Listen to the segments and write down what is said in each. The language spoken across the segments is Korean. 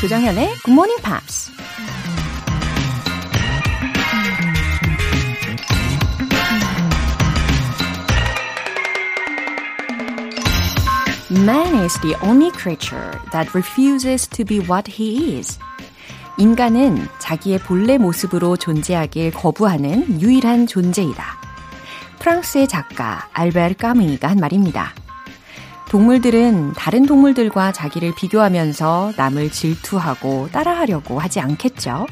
조정현의 Good Morning Pops. Man is the only creature that refuses to be what he is. 인간은 자기의 본래 모습으로 존재하길 거부하는 유일한 존재이다. 프랑스의 작가 알베르 까무이가 한 말입니다. 동물들은 다른 동물들과 자기를 비교하면서 남을 질투하고 따라하려고 하지 않겠죠.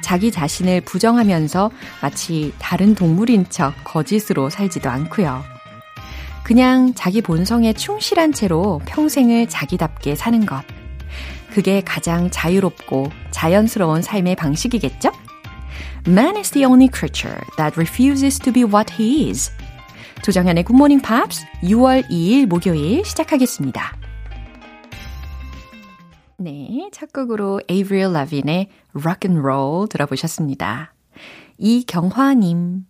자기 자신을 부정하면서 마치 다른 동물인 척 거짓으로 살지도 않고요. 그냥 자기 본성에 충실한 채로 평생을 자기답게 사는 것. 그게 가장 자유롭고 자연스러운 삶의 방식이겠죠? Man is the only creature that refuses to be what he is. 조정현의 굿모닝 팝스 6월 2일 목요일 시작하겠습니다. 네, 첫 곡으로 에이브릴 라빈의 Rock and Roll 들어보셨습니다. 이경화님,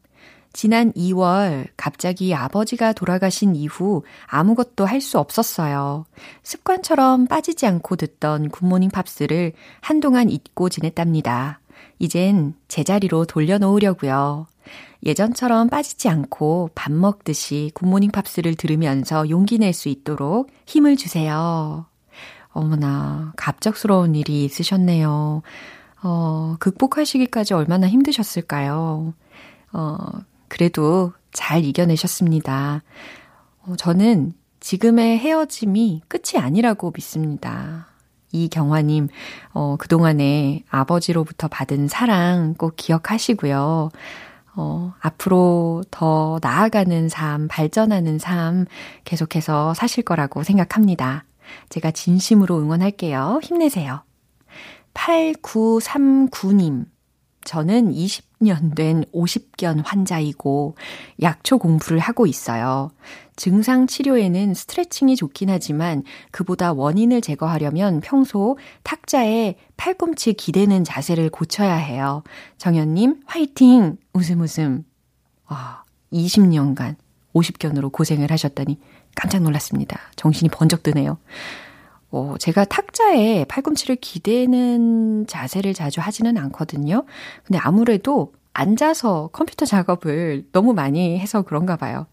지난 2월 갑자기 아버지가 돌아가신 이후 아무것도 할 수 없었어요. 습관처럼 빠지지 않고 듣던 굿모닝 팝스를 한동안 잊고 지냈답니다. 이젠 제자리로 돌려놓으려고요. 예전처럼 빠지지 않고 밥 먹듯이 굿모닝 팝스를 들으면서 용기 낼 수 있도록 힘을 주세요. 어머나, 갑작스러운 일이 있으셨네요. 어, 극복하시기까지 얼마나 힘드셨을까요? 어, 그래도 잘 이겨내셨습니다. 어, 저는 지금의 헤어짐이 끝이 아니라고 믿습니다. 이경화님, 어, 그동안에 아버지로부터 받은 사랑 꼭 기억하시고요. 어, 앞으로 더 나아가는 삶, 발전하는 삶 계속해서 사실 거라고 생각합니다. 제가 진심으로 응원할게요. 힘내세요. 8939님, 저는 20년 된 50견 환자이고 약초 공부를 하고 있어요. 증상 치료에는 스트레칭이 좋긴 하지만 그보다 원인을 제거하려면 평소 탁자에 팔꿈치 기대는 자세를 고쳐야 해요. 정현님, 화이팅! 웃음 웃음. 와, 20년간 50견으로 고생을 하셨다니 깜짝 놀랐습니다. 정신이 번쩍 드네요. 어, 제가 탁자에 팔꿈치를 기대는 자세를 자주 하지는 않거든요. 근데 아무래도 앉아서 컴퓨터 작업을 너무 많이 해서 그런가 봐요.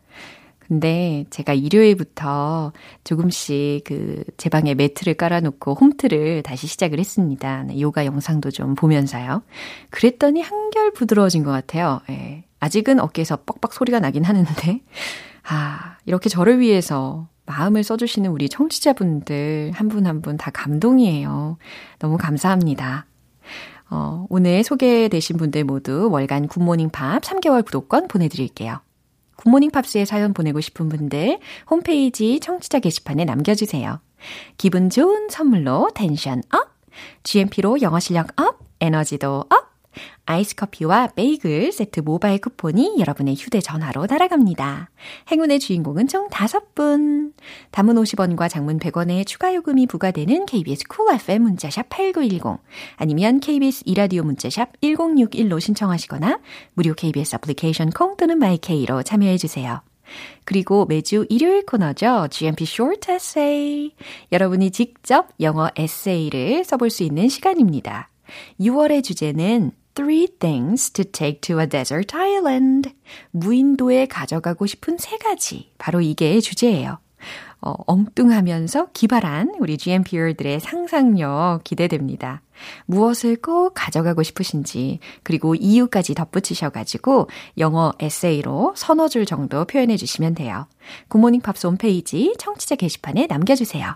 근데 제가 일요일부터 조금씩 그 제 방에 매트를 깔아놓고 홈트를 다시 시작을 했습니다. 네, 요가 영상도 좀 보면서요. 그랬더니 한결 부드러워진 것 같아요. 예. 아직은 어깨에서 뻑뻑 소리가 나긴 하는데, 아, 이렇게 저를 위해서 마음을 써주시는 우리 청취자분들 한 분 한 분 다 감동이에요. 너무 감사합니다. 어, 오늘 소개되신 분들 모두 월간 굿모닝 팝스 3개월 구독권 보내드릴게요. 굿모닝 팝스에 사연 보내고 싶은 분들 홈페이지 청취자 게시판에 남겨주세요. 기분 좋은 선물로 텐션 up! GMP로 영어 실력 up! 에너지도 up! 아이스 커피와 베이글 세트 모바일 쿠폰이 여러분의 휴대전화로 날아갑니다. 행운의 주인공은 총 5분. 단문 50원과 장문 100원의 추가 요금이 부과되는 KBS Cool FM 문자샵 8910 아니면 KBS 2라디오 문자샵 1061로 신청하시거나 무료 KBS 애플리케이션 콩 또는 my K로 참여해 주세요. 그리고 매주 일요일 코너죠. GMP Short Essay. 여러분이 직접 영어 에세이를 써볼 수 있는 시간입니다. 6월의 주제는 Three things to take to a desert island. 무인도에 가져가고 싶은 세 가지. 바로 이게 주제예요. 어, 엉뚱하면서 기발한 우리 GMPR들의 상상력 기대됩니다. 무엇을 꼭 가져가고 싶으신지, 그리고 이유까지 덧붙이셔가지고 영어 에세이로 서너 줄 정도 표현해 주시면 돼요. 굿모닝 팝스 홈페이지 청취자 게시판에 남겨주세요.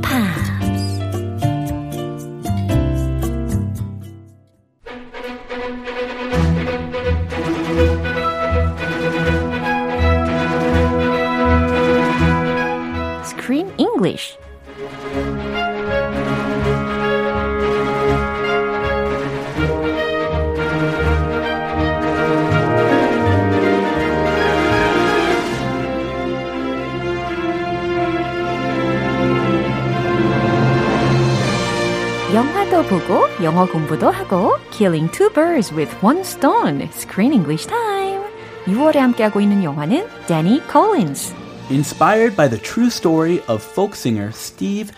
영어 공부도 하고 Killing two birds with one stone. Screen English time. 6월에 함께하고 있는 영화는 Danny Collins. Inspired by the true story of folk singer Steve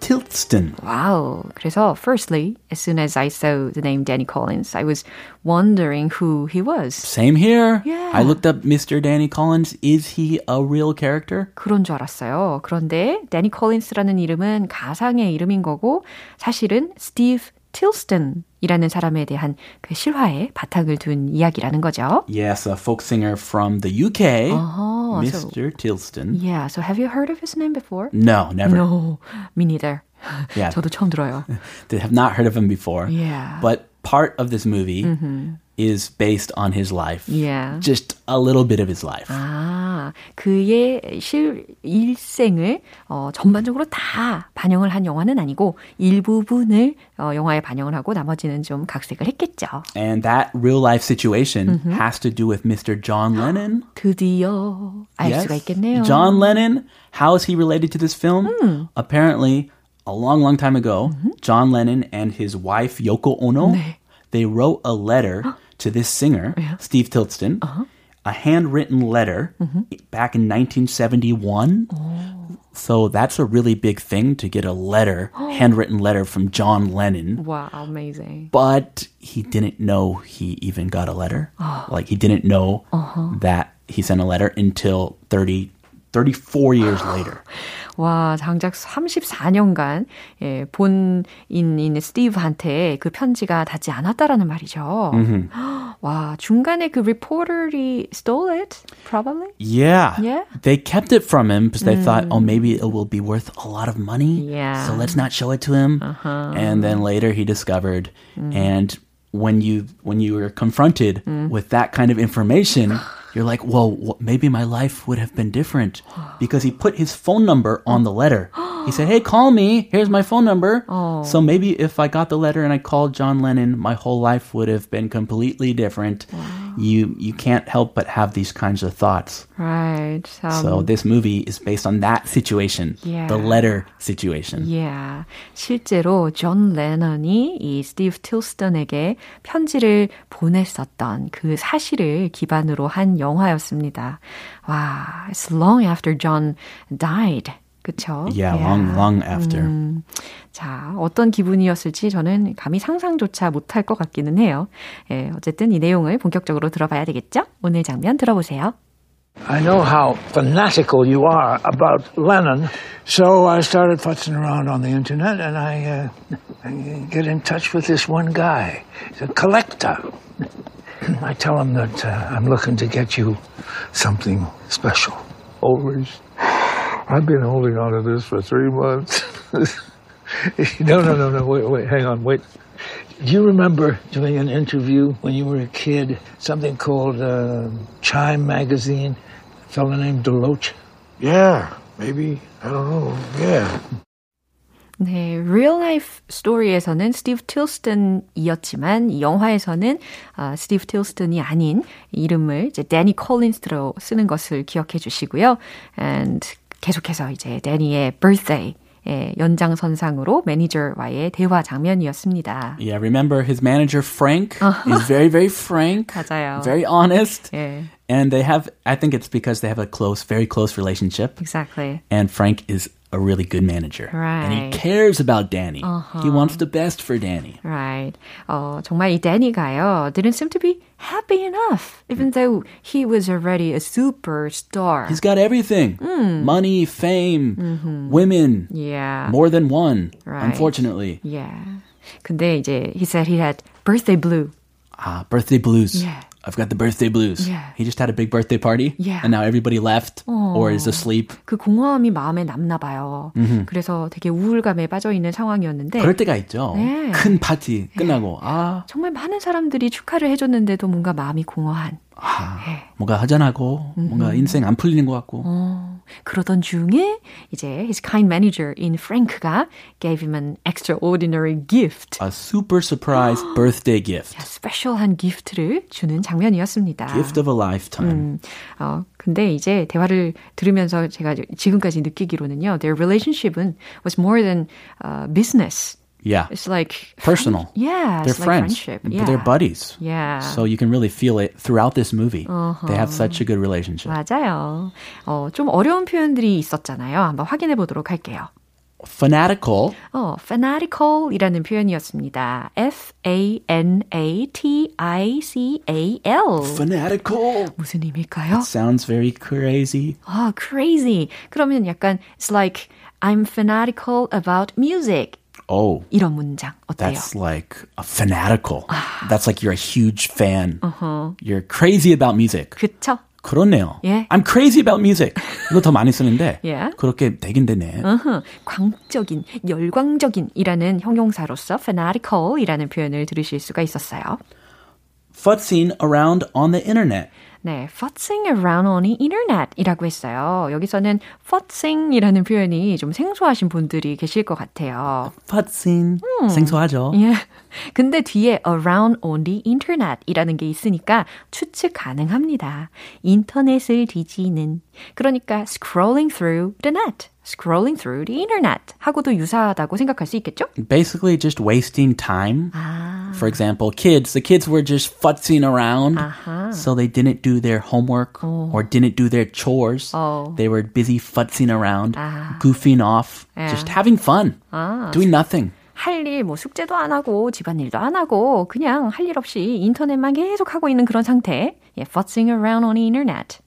Tilston. Wow. 그래서 firstly, as soon as I saw the name Danny Collins, I was wondering who he was. Same here. Yeah. I looked up Mr. Danny Collins. Is he a real character? 그런 줄 알았어요. 그런데 데니 콜린스라는 이름은 가상의 이름인 거고 사실은 스티브 틸스턴이라는 사람에 대한 그 실화에 바탕을 둔 이야기라는 거죠. Yes, a folk singer from the UK, Uh-huh, so- Mr. Tilston. Yeah, so have you heard of his name before? No, never. No, me neither. Yeah. 저도 처음 들어요. They have not heard of him before. Yeah. But part of this movie is based on his life. Yeah. Just a little bit of his life. 아, 그의 실 일생을 어, 전반적으로 다 반영을 한 영화는 아니고 일부분을 어, 영화에 반영을 하고 나머지는 좀 각색을 했겠죠. And that real life situation has to do with Mr. John Lennon. 드디어 알 수가 있겠네요. John Lennon, how is he related to this film? Apparently, a long, long time ago, mm-hmm. John Lennon and his wife Yoko Ono, they wrote a letter to this singer, Steve Tilston, uh-huh. a handwritten letter mm-hmm. back in 1971. So that's a really big thing to get a letter, oh. handwritten letter from John Lennon. Wow, amazing. But he didn't know he even got a letter. Like he didn't know uh-huh. that he sent a letter until 30, 34 years later. 와, 장작 34년간 예, 본인인 스티브한테 그 편지가 닿지 않았다라는 말이죠. 와, 중간에 그 reporter이 stole it, probably. Yeah. Yeah? They kept it from him because they thought, oh, maybe it will be worth a lot of money. Yeah. So let's not show it to him. And then later he discovered. And when you when you were confronted with that kind of information, you're like, well, maybe my life would have been different because he put his phone number on the letter. He said, "Hey, call me. Here's my phone number." Oh. So maybe if I got the letter and I called John Lennon, my whole life would have been completely different You you can't help but have these kinds of thoughts. Right. Um, So this movie is based on that situation, Yeah. the letter situation. Yeah. 실제로 존 레넌이 이 스티브 틸스턴에게 편지를 보냈었던 그 사실을 기반으로 한 영화였습니다. 와, it's long after John died. 그쵸? Yeah, long long after. 자, 어떤 기분이었을지 저는 감히 상상조차 못할 것 같기는 해요. 예, 어쨌든 이 내용을 본격적으로 들어봐야 되겠죠? 오늘 장면 들어보세요. I know how fanatical you are about Lennon, so I started futzing around on the internet and I, uh, I get in touch with this one guy. He's a collector. I tell him that uh, I'm looking to get you something special. Always. I've been holding on to this for three months. no, no, no, no. Wait, wait, hang on, wait. Do you remember doing an interview when you were a kid? Something called uh, Chime Magazine. A fellow named Deloach. Yeah, maybe. I don't know. Yeah. 네, real life story에서는 스티브 틸스턴이었지만 이 영화에서는 아, 스티브 틸스턴이 아닌 이름을 이제 데니 콜린스로 쓰는 것을 기억해 주시고요. And 계속해서 이제 데니의 birthday 의 연장선상으로 매니저와의 대화 장면이었습니다. Yeah, remember his manager Frank is very very frank, 맞아요. very honest. 예, And they have I think it's because they have a close very close relationship exactly. and Frank is a really good manager. And he Right. cares about Danny. He wants the best for Danny. Right. 어, 정말 이 데니가요, didn't seem to be happy enough, even though he was already a superstar. He's got everything. Money, fame, women, yeah. more than one, Right. unfortunately. Yeah. 근데 이제 he said he had birthday blue. Ah, birthday blues. Yeah. I've got the birthday blues. Yeah. He just had a big birthday party. Yeah. And now everybody left or is asleep. 그 공허함이 마음에 남나 봐요. 그래서 되게 우울감에 빠져 있는 상황이었는데 그럴 때가 있죠. 네. 큰 파티 끝나고 아, 정말 많은 사람들이 축하를 해줬는데도 뭔가 마음이 공허한. 아 뭔가 허전하고 뭔가 인생 안 풀리는 것 같고. 어, 그러던 중에 이제 his kind manager in Frank가 gave him an extraordinary gift. A super surprise birthday gift. 스페셜한 기프트를 주는 장면이었습니다. Gift of a lifetime. 음, 어, 근데 이제 대화를 들으면서 제가 지금까지 느끼기로는요, their relationship은 was more than uh, business. Yeah. It's like Personal. friend- yeah, They're it's like friends. friendship. but Yeah. They're buddies. Yeah. So you can really feel it throughout this movie. They have such a good relationship. 맞아요. 어, 좀 어려운 표현들이 있었잖아요. 한번 확인해 보도록 할게요. Fanatical. 어, fanatical이라는 표현이었습니다. F-A-N-A-T-I-C-A-L. Fanatical. 무슨 의미일까요? Sounds very crazy. 아, crazy. 그러면 약간 it's like I'm fanatical about music. Oh, 이런 문장 어때요? that's like a fanatical. That's like you're a huge fan. You're crazy about music. 그쵸? 그렇네요. 예. I'm crazy about music. 이거 더 많이 쓰는데 예. 그렇게 되긴 되네. 으흠, 광적인, 열광적인이라는 형용사로서 fanatical이라는 표현을 들으실 수가 있었어요. Futzing around on the internet. 네, futzing around on the internet이라고 했어요. 여기서는 futzing이라는 표현이 좀 생소하신 분들이 계실 것 같아요. Futzing. 생소하죠. 예. 근데 뒤에 around on the internet이라는 게 있으니까 추측 가능합니다. 인터넷을 뒤지는. 그러니까 scrolling through the net. scrolling through the internet 하고도 유사하다고 생각할 수 있겠죠? Basically just wasting time. 아, For example, kids, the kids were just futzing around. So they didn't do their homework or didn't do their chores. Oh. They were busy futzing around, Ah. goofing off, Yeah. just having fun, doing nothing. 할 일, 뭐 숙제도 안 하고 집안일도 안 하고 그냥 할 일 없이 인터넷만 계속 하고 있는 그런 상태. 예, futzing around on the internet.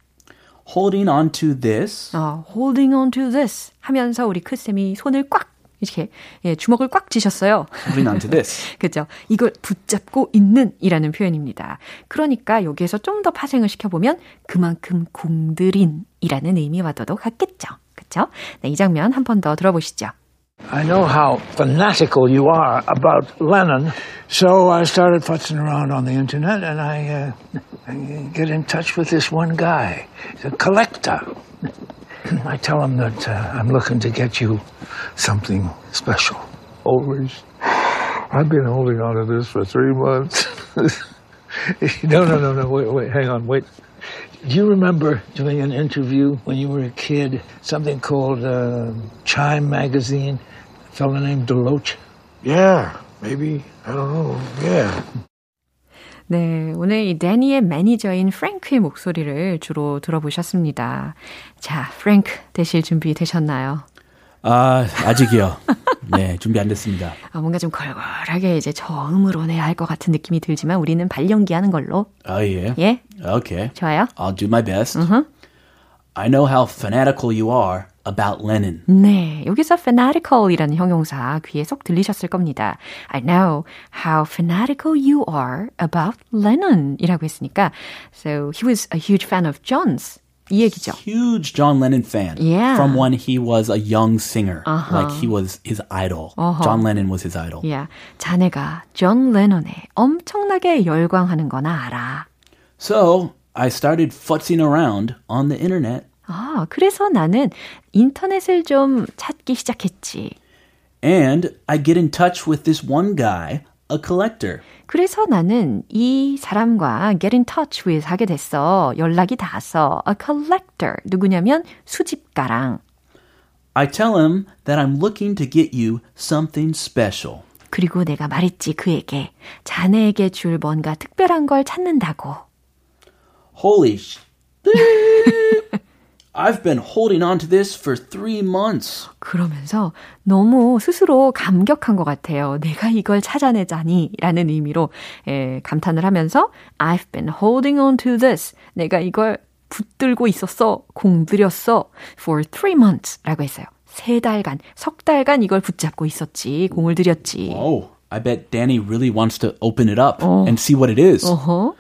Holding on to this. 어, holding on to this 하면서 우리 크쌤이 손을 꽉 이렇게 예, 주먹을 꽉 쥐셨어요. Holding on to this. 그죠? 이걸 붙잡고 있는 이라는 표현입니다. 그러니까 여기에서 좀 더 파생을 시켜보면 그만큼 공들인 이라는 의미와도 같겠죠. 그쵸? 네, 이 장면 한 번 더 들어보시죠. I know how fanatical you are about Lennon, so I started futzing around on the internet and I, uh, Get in touch with this one guy. A collector. I tell him that uh, I'm looking to get you something special. Always. I've been holding on to this for three months. no, no, no, no. Wait, wait, hang on, wait. Do you remember doing an interview when you were a kid? Something called uh, Chime Magazine. A fellow named Deloach. yeah, maybe. I don't know. Yeah. 네, 오늘 이 데니의 매니저인 프랭크의 목소리를 주로 들어보셨습니다. 자, 프랭크 되실 준비 되셨나요? 아, 아직이요. 네, 준비 안 됐습니다. 아, 뭔가 좀 걸걸하게 이제 저음으로 내야 할 것 같은 느낌이 들지만 우리는 발연기 하는 걸로. Oh, yeah. 예? Okay. 좋아요? I'll do my best. I know how fanatical you are about Lenin. 네, 여기서 fanatical이라는 형용사 귀에 쏙 들리셨을 겁니다. I know how fanatical you are about Lennon이라고 했으니까 so he was a huge fan of John's 이 얘기죠. Huge John Lennon fan. Yeah. From when he was a young singer. Like he was his idol. John Lennon was his idol. Yeah, 자네가 존 레논에 엄청나게 열광하는 거나 알아. So I started futzing around on the internet. 아, 그래서 나는 인터넷을 좀 찾기 시작했지. And I get in touch with this one guy, a collector. 그래서 나는 이 사람과 get in touch with 하게 됐어. 연락이 닿았어. A collector. 누구냐면 수집가랑. I tell him that I'm looking to get you something special. 그리고 내가 말했지 그에게 자네에게 줄 뭔가 특별한 걸 찾는다고. Holy sh! I've been holding on to this for three months. 그러면서 너무 스스로 감격한 것 같아요. 내가 이걸 찾아내자니 라는 의미로 에, 감탄을 하면서 I've been holding on to this. 내가 이걸 붙들고 있었어. 공들였어. For three months 라고 했어요. 세 달간, 석 달간 이걸 붙잡고 있었지. 공을 들였지. Oh, I bet Danny really wants to open it up and see what it is. 어허.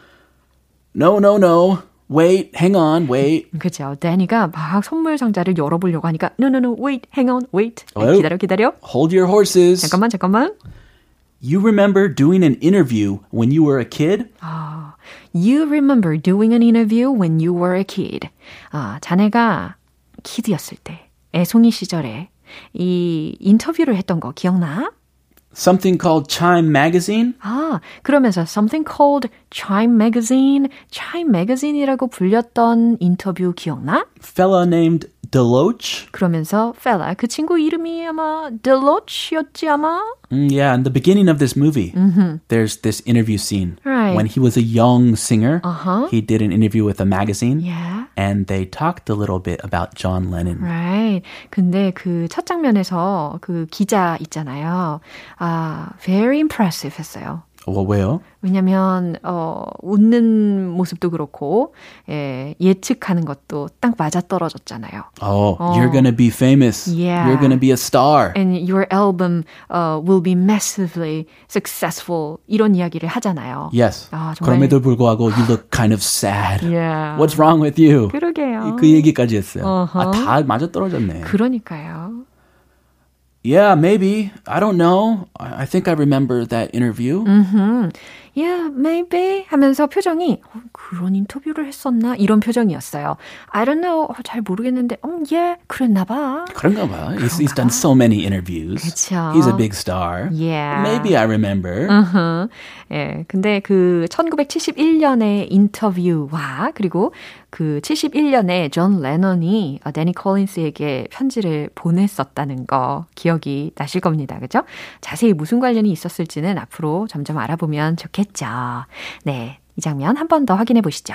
No, no, no. Wait, hang on, wait. 그죠. 데니가 막 선물 상자를 열어보려고 하니까 no, no, no, wait, hang on, wait. 어휴. 기다려, 기다려. Hold your horses. 잠깐만, 잠깐만. You remember doing an interview when you were a kid? You remember doing an interview when you were a kid. 아, 자네가 키드였을 때, 애송이 시절에 이 인터뷰를 했던 거 기억나? Something called Chime Magazine? 아, 그러면서 something called Chime Magazine, Chime Magazine이라고 불렸던 인터뷰 기억나? Fella named Deloach. 그러면서 fella 그 친구 이름이 아마 Deloach였지 아마. Mm, yeah, in the beginning of this movie, there's this interview scene. Right. When he was a young singer, Uh-huh. he did an interview with a magazine. Yeah. And they talked a little bit about John Lennon. Right. 근데 그 첫 장면에서 그 기자 있잖아요. 아, very impressive 했어요. Well, 왜요? 왜냐면 어 웃는 모습도 그렇고 예, 예측하는 것도 딱 맞아 떨어졌잖아요. Oh, you're gonna be famous. Yeah. You're gonna be a star. And your album uh, will be massively successful 이런 이야기를 하잖아요. yes. 아, 정말- 그럼에도 불구하고 you look kind of sad. Yeah. What's wrong with you? 그러게요. 그 얘기까지 했어요. 어허. 아, 다 맞아 떨어졌네. 그러니까요. Yeah, maybe. I don't know. I think I remember that interview. Yeah, maybe 하면서 표정이 어, 그런 인터뷰를 했었나 이런 표정이었어요. I don't know. 어, 잘 모르겠는데, 음, yeah, 그랬나 봐. 그런가 봐. He's, he's done so many interviews. 그쵸. He's a big star. Yeah. Maybe I remember. 으흠. 예, 근데 그 1971년의 인터뷰와 그리고 그 71년에 존 레넌이 어, 데니 콜린스에게 편지를 보냈었다는 거 기억이 나실 겁니다. 그죠? 자세히 무슨 관련이 있었을지는 앞으로 점점 알아보면 좋겠죠. 네, 이 장면 한 번 더 확인해 보시죠.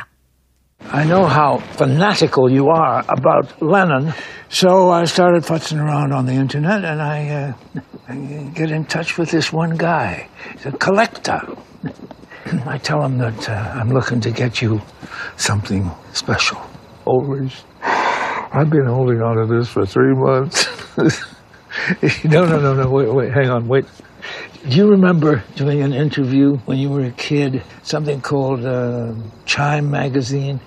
I know how fanatical you are about Lennon, so I started futzing around on the internet and I, uh, I get in touch with this one guy. He's a collector. I tell him that uh, I'm looking to get you something special. Always. I've been holding on to this for three months. no, no, no, no, wait, wait, hang on, wait. Do you remember doing an interview when you were a kid, something called uh, Chime Magazine?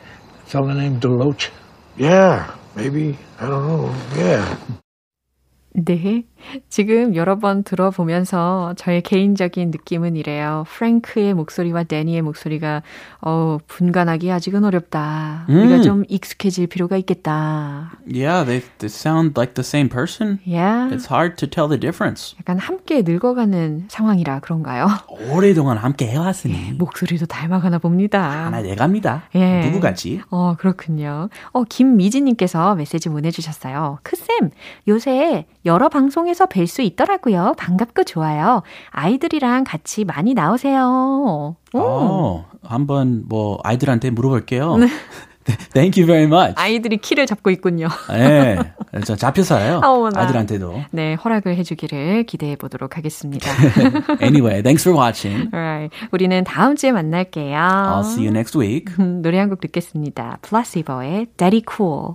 A fellow named Deloach? yeah, maybe. I don't know. Yeah. 네. 지금 여러 번 들어보면서 저의 개인적인 느낌은 이래요. 프랭크의 목소리와 데니의 목소리가 어, 분간하기 아직은 어렵다. 우리가 좀 익숙해질 필요가 있겠다. Yeah, they, they sound like the same person. Yeah. It's hard to tell the difference. 약간 함께 늙어가는 상황이라 그런가요? 오래동안 함께 해왔으니 목소리도 닮아가나 봅니다. 하나 내갑니다. 예. 누구같이? 어, 그렇군요. 어, 김미진님께서 메시지 보내주셨어요. 크쌤, 요새 여러 방송에서 뵐 수 있더라고요. 반갑고 좋아요. 아이들이랑 같이 많이 나오세요. 오. 어, 한번 뭐 아이들한테 물어볼게요. Thank you very much. 아이들이 키를 잡고 있군요. 네, 저 잡혀 살아요. 어머나. 아들한테도. 네, 허락을 해주기를 기대해 보도록 하겠습니다. Anyway, thanks for watching. Alright, 우리는 다음 주에 만날게요. I'll see you next week. 음, 노래 한 곡 듣겠습니다. 플라시버의 Daddy Cool.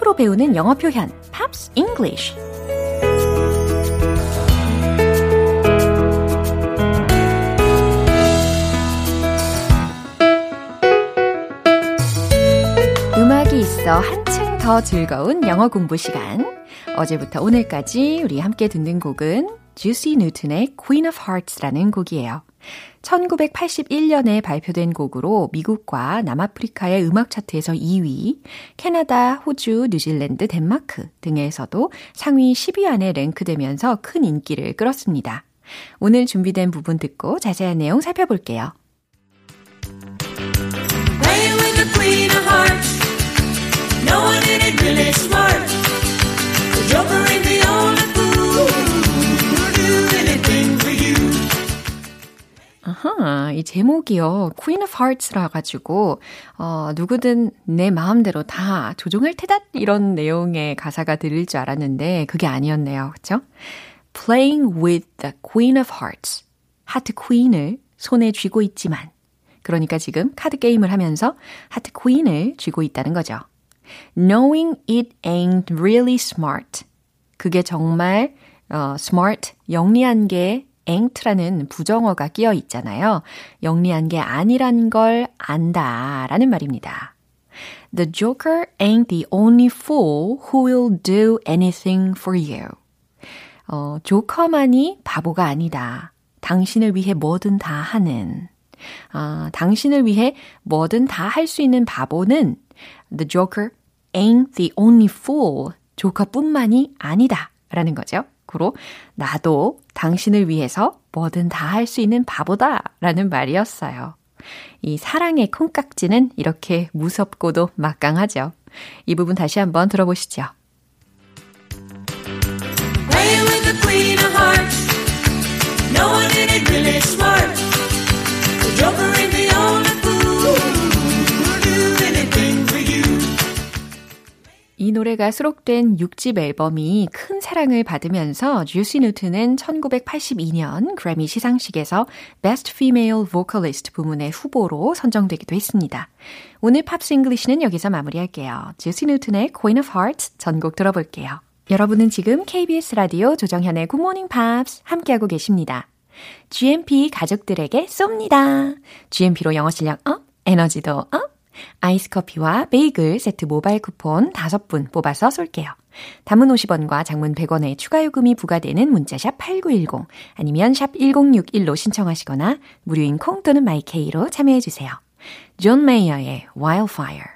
팝으로 배우는 영어 표현 Pops English 음악이 있어 한층 더 즐거운 영어 공부 시간 어제부터 오늘까지 우리 함께 듣는 곡은 Juice Newton의 Queen of Hearts라는 곡이에요. 1981년에 발표된 곡으로 미국과 남아프리카의 음악 차트에서 2위, 캐나다, 호주, 뉴질랜드, 덴마크 등에서도 상위 10위 안에 랭크되면서 큰 인기를 끌었습니다. 오늘 준비된 부분 듣고 자세한 내용 살펴볼게요. One in it really smart. The joker ain't the only fool 아하, 이 제목이요. Queen of Hearts라 가지고 어, 누구든 내 마음대로 다 조종할 테다 이런 내용의 가사가 들릴 줄 알았는데 그게 아니었네요. 그렇죠? Playing with the Queen of Hearts. 하트 퀸을 손에 쥐고 있지만 그러니까 지금 카드 게임을 하면서 하트 퀸을 쥐고 있다는 거죠. Knowing it ain't really smart. 그게 정말 어, smart, 영리한 게 ain't라는 부정어가 끼어 있잖아요. 영리한 게 아니란 걸 안다 라는 말입니다. The Joker ain't the only fool who will do anything for you. 어, 조커만이 바보가 아니다. 당신을 위해 뭐든 다 하는. 아, 당신을 위해 뭐든 다 할 수 있는 바보는 The Joker ain't the only fool. 조커뿐만이 아니다. 라는 거죠. 그로 나도 당신을 위해서 뭐든 다 할 수 있는 바보다. 라는 말이었어요. 이 사랑의 콩깍지는 이렇게 무섭고도 막강하죠. 이 부분 다시 한번 들어보시죠. 이 노래가 수록된 6집 앨범이 큰 사랑을 받으면서 Juice Newton은 1982년 그래미 시상식에서 Best Female Vocalist 부문의 후보로 선정되기도 했습니다. 오늘 Pops English는 여기서 마무리할게요. Juice Newton의 Queen of Hearts 전곡 들어볼게요. 여러분은 지금 KBS 라디오 조정현의 Good Morning Pops 함께하고 계십니다. GMP 가족들에게 쏩니다. GMP로 영어 실력 up, 에너지도 up. 아이스 커피와 베이글 세트 모바일 쿠폰 5분 뽑아서 쏠게요. 단문 50원과 장문 100원의 추가 요금이 부과되는 문자샵 8910 아니면 샵 1061로 신청하시거나 무료인 콩 또는 마이케이로 참여해 주세요. 존 메이어의 Wildfire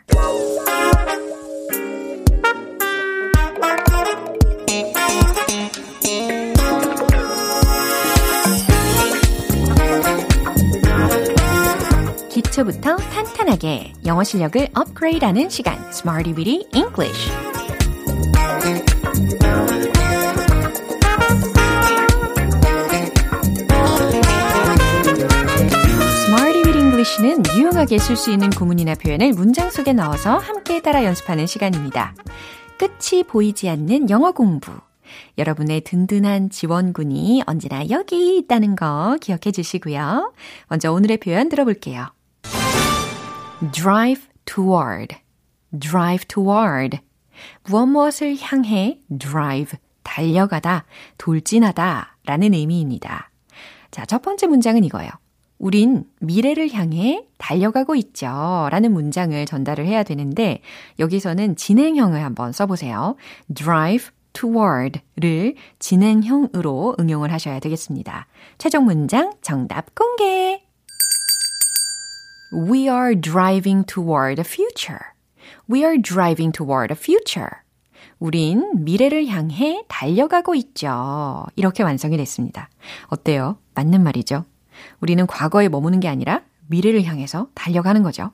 기초부터 탄탄하게 영어 실력을 업그레이드하는 시간 Smarty Weedy English English는 유용하게 쓸 수 있는 구문이나 표현을 문장 속에 넣어서 함께 따라 연습하는 시간입니다. 끝이 보이지 않는 영어 공부. 여러분의 든든한 지원군이 언제나 여기 있다는 거 기억해 주시고요. 먼저 오늘의 표현 들어볼게요. Drive toward, drive toward. 무엇 무엇을 향해 drive, 달려가다, 돌진하다 라는 의미입니다. 자, 첫 번째 문장은 이거예요. 우린 미래를 향해 달려가고 있죠. 라는 문장을 전달을 해야 되는데, 여기서는 진행형을 한번 써보세요. drive toward를 진행형으로 응용을 하셔야 되겠습니다. 최종 문장 정답 공개! We are driving toward the future. We are driving toward the future. 우린 미래를 향해 달려가고 있죠. 이렇게 완성이 됐습니다. 어때요? 맞는 말이죠? 우리는 과거에 머무는 게 아니라 미래를 향해서 달려가는 거죠.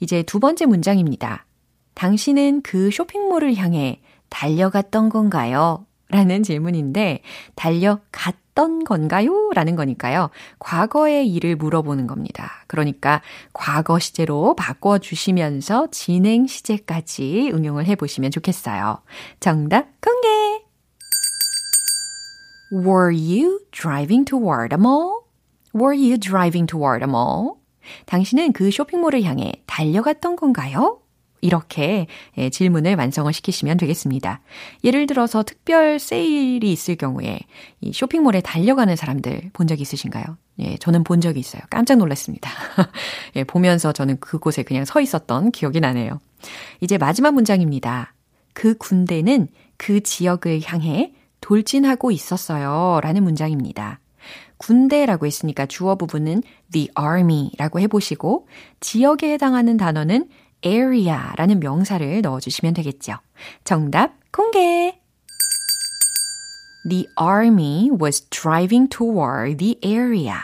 이제 두 번째 문장입니다. 당신은 그 쇼핑몰을 향해 달려갔던 건가요? 라는 질문인데, 달려갔던 건가요? 라는 거니까요. 과거의 일을 물어보는 겁니다. 그러니까 과거 시제로 바꿔주시면서 진행 시제까지 응용을 해보시면 좋겠어요. 정답 공개! Were you driving toward a mall? Were you driving toward a mall? 당신은 그 쇼핑몰을 향해 달려갔던 건가요? 이렇게 예, 질문을 완성을 시키시면 되겠습니다. 예를 들어서 특별 세일이 있을 경우에 이 쇼핑몰에 달려가는 사람들 본 적 있으신가요? 예, 저는 본 적이 있어요. 깜짝 놀랐습니다. 예, 보면서 저는 그곳에 그냥 서 있었던 기억이 나네요. 이제 마지막 문장입니다. 그 군대는 그 지역을 향해 돌진하고 있었어요. 라는 문장입니다. 군대라고 했으니까 주어 부분은 the army라고 해보시고 지역에 해당하는 단어는 area라는 명사를 넣어주시면 되겠죠. 정답 공개! The army was driving toward the area.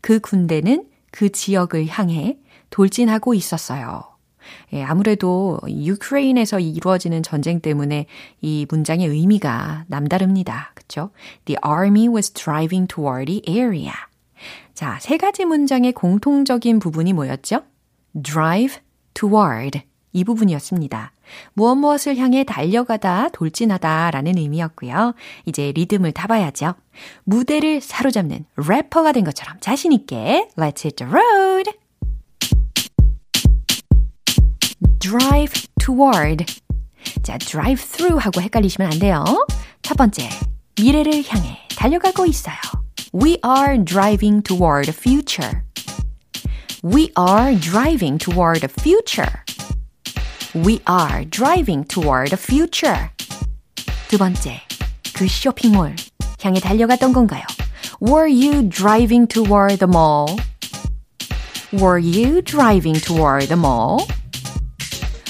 그 군대는 그 지역을 향해 돌진하고 있었어요. 예, 아무래도 유크레인에서 이루어지는 전쟁 때문에 이 문장의 의미가 남다릅니다. 그쵸? The army was driving toward the area. 자, 세 가지 문장의 공통적인 부분이 뭐였죠? drive toward 이 부분이었습니다. 무엇 무엇을 향해 달려가다, 돌진하다 라는 의미였고요. 이제 리듬을 타봐야죠. 무대를 사로잡는 래퍼가 된 것처럼 자신있게 Let's hit the road! drive toward. 자, drive through 하고 헷갈리시면 안 돼요. 첫 번째, 미래를 향해 달려가고 있어요. We are driving toward the future. We are driving toward the future. We are driving toward the future. 두 번째, 그 쇼핑몰 향해 달려갔던 건가요? Were you driving toward the mall? Were you driving toward the mall?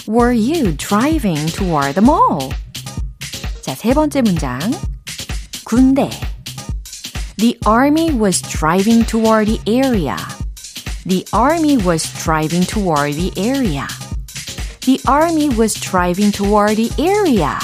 Were you driving toward the mall? 자, 세 번째 문장. 군대. The army was driving toward the area. The army was driving toward the area. The army was driving toward the area.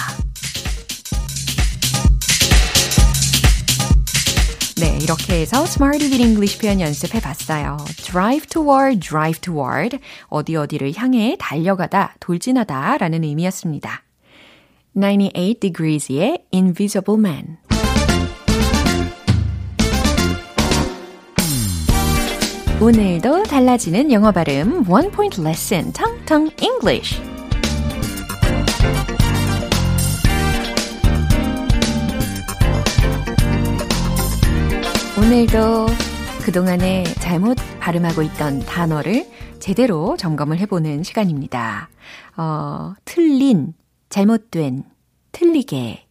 네, 이렇게 해서 Smarty with English 표현 연습해 봤어요. drive toward, drive toward. 어디 어디를 향해 달려가다, 돌진하다 라는 의미였습니다. 98 Degrees의 Invisible Man. 오늘도 달라지는 영어 발음 One Point Lesson 텅텅 English. 오늘도 그동안에 잘못 발음하고 있던 단어를 제대로 점검을 해보는 시간입니다. 어, 틀린, 잘못된, 틀리게에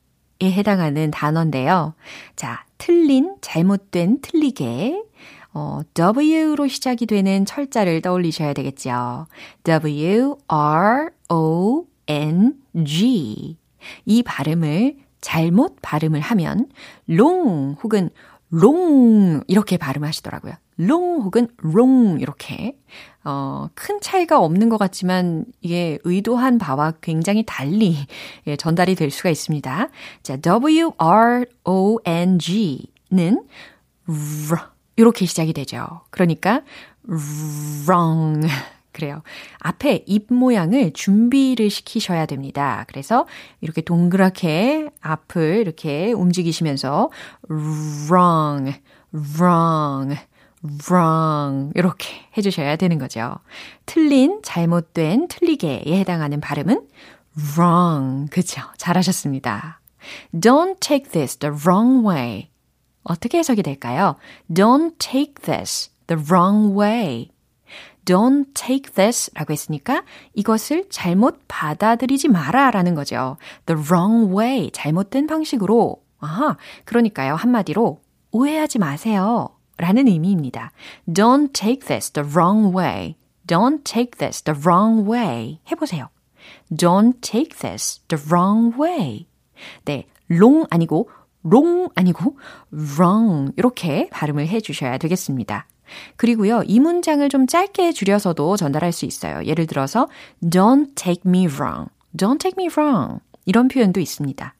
해당하는 단어인데요. 자, 틀린, 잘못된, 틀리게. 어, W로 시작이 되는 철자를 떠올리셔야 되겠죠. W, R, O, N, G. 이 발음을 잘못 발음을 하면 long 혹은 long 이렇게 발음하시더라고요. long 혹은 long 이렇게 어, 큰 차이가 없는 것 같지만 이게 의도한 바와 굉장히 달리 예, 전달이 될 수가 있습니다. 자, W R O N G는 R 이렇게 시작이 되죠. 그러니까 wrong 그래요. 앞에 입 모양을 준비를 시키셔야 됩니다. 그래서 이렇게 동그랗게 앞을 이렇게 움직이시면서 wrong, wrong, wrong 이렇게 해주셔야 되는 거죠. 틀린, 잘못된, 틀리게에 해당하는 발음은 wrong. 그쵸? 잘하셨습니다. Don't take this the wrong way. 어떻게 해석이 될까요? Don't take this the wrong way. Don't take this 라고 했으니까 이것을 잘못 받아들이지 마라 라는 거죠. The wrong way. 잘못된 방식으로. 아하. 그러니까요. 한마디로 오해하지 마세요. 라는 의미입니다. Don't take this the wrong way. Don't take this the wrong way. 해보세요. Don't take this the wrong way. 네. long 아니고 long 아니고 wrong 이렇게 발음을 해 주셔야 되겠습니다. 그리고요, 이 문장을 좀 짧게 줄여서도 전달할 수 있어요. 예를 들어서, don't take me wrong. don't take me wrong. 이런 표현도 있습니다.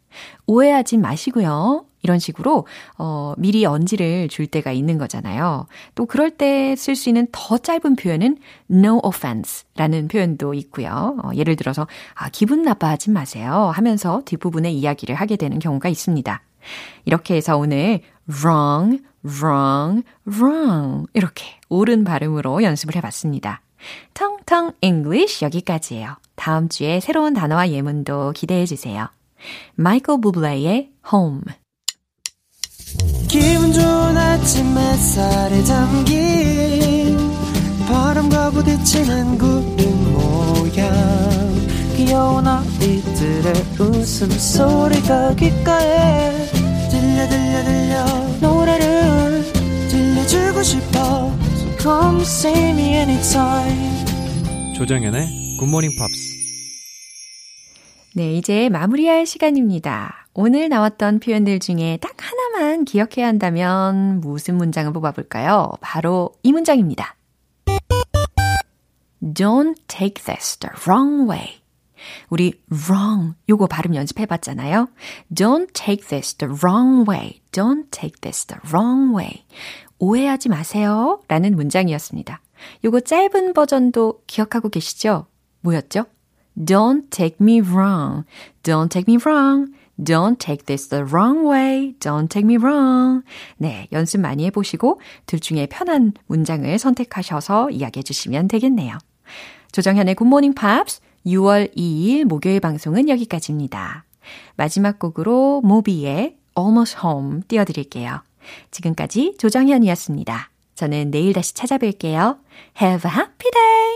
오해하지 마시고요. 이런 식으로 어, 미리 언지를 줄 때가 있는 거잖아요. 또 그럴 때 쓸 수 있는 더 짧은 표현은 no offense라는 표현도 있고요. 어, 예를 들어서 아, 기분 나빠하지 마세요 하면서 뒷부분에 이야기를 하게 되는 경우가 있습니다. 이렇게 해서 오늘 wrong, wrong, wrong 이렇게 옳은 발음으로 연습을 해봤습니다. 텅텅 English 여기까지예요. 다음 주에 새로운 단어와 예문도 기대해 주세요. 마이클 부블레의 Home 기분 좋은 아침 햇살에 담긴 바람과 부딪히는 구름 모양 귀여운 아이들의 웃음소리가 귓가에 들려 들려 들려 노래를 들려주고 싶어 So come see me anytime 조정연의 굿모닝 팝스 네, 이제 마무리할 시간입니다. 오늘 나왔던 표현들 중에 딱 하나만 기억해야 한다면 무슨 문장을 뽑아볼까요? 바로 이 문장입니다. Don't take this the wrong way. 우리 wrong 요거 발음 연습해 봤잖아요. Don't take this the wrong way. Don't take this the wrong way. 오해하지 마세요. 라는 문장이었습니다. 요거 짧은 버전도 기억하고 계시죠? 뭐였죠? Don't take me wrong. Don't take me wrong. Don't take this the wrong way. Don't take me wrong. 네, 연습 많이 해보시고 둘 중에 편한 문장을 선택하셔서 이야기해 주시면 되겠네요. 조정현의 굿모닝 팝스 6월 2일 목요일 방송은 여기까지입니다. 마지막 곡으로 모비의 Almost Home 띄워드릴게요. 지금까지 조정현이었습니다. 저는 내일 다시 찾아뵐게요. Have a happy day!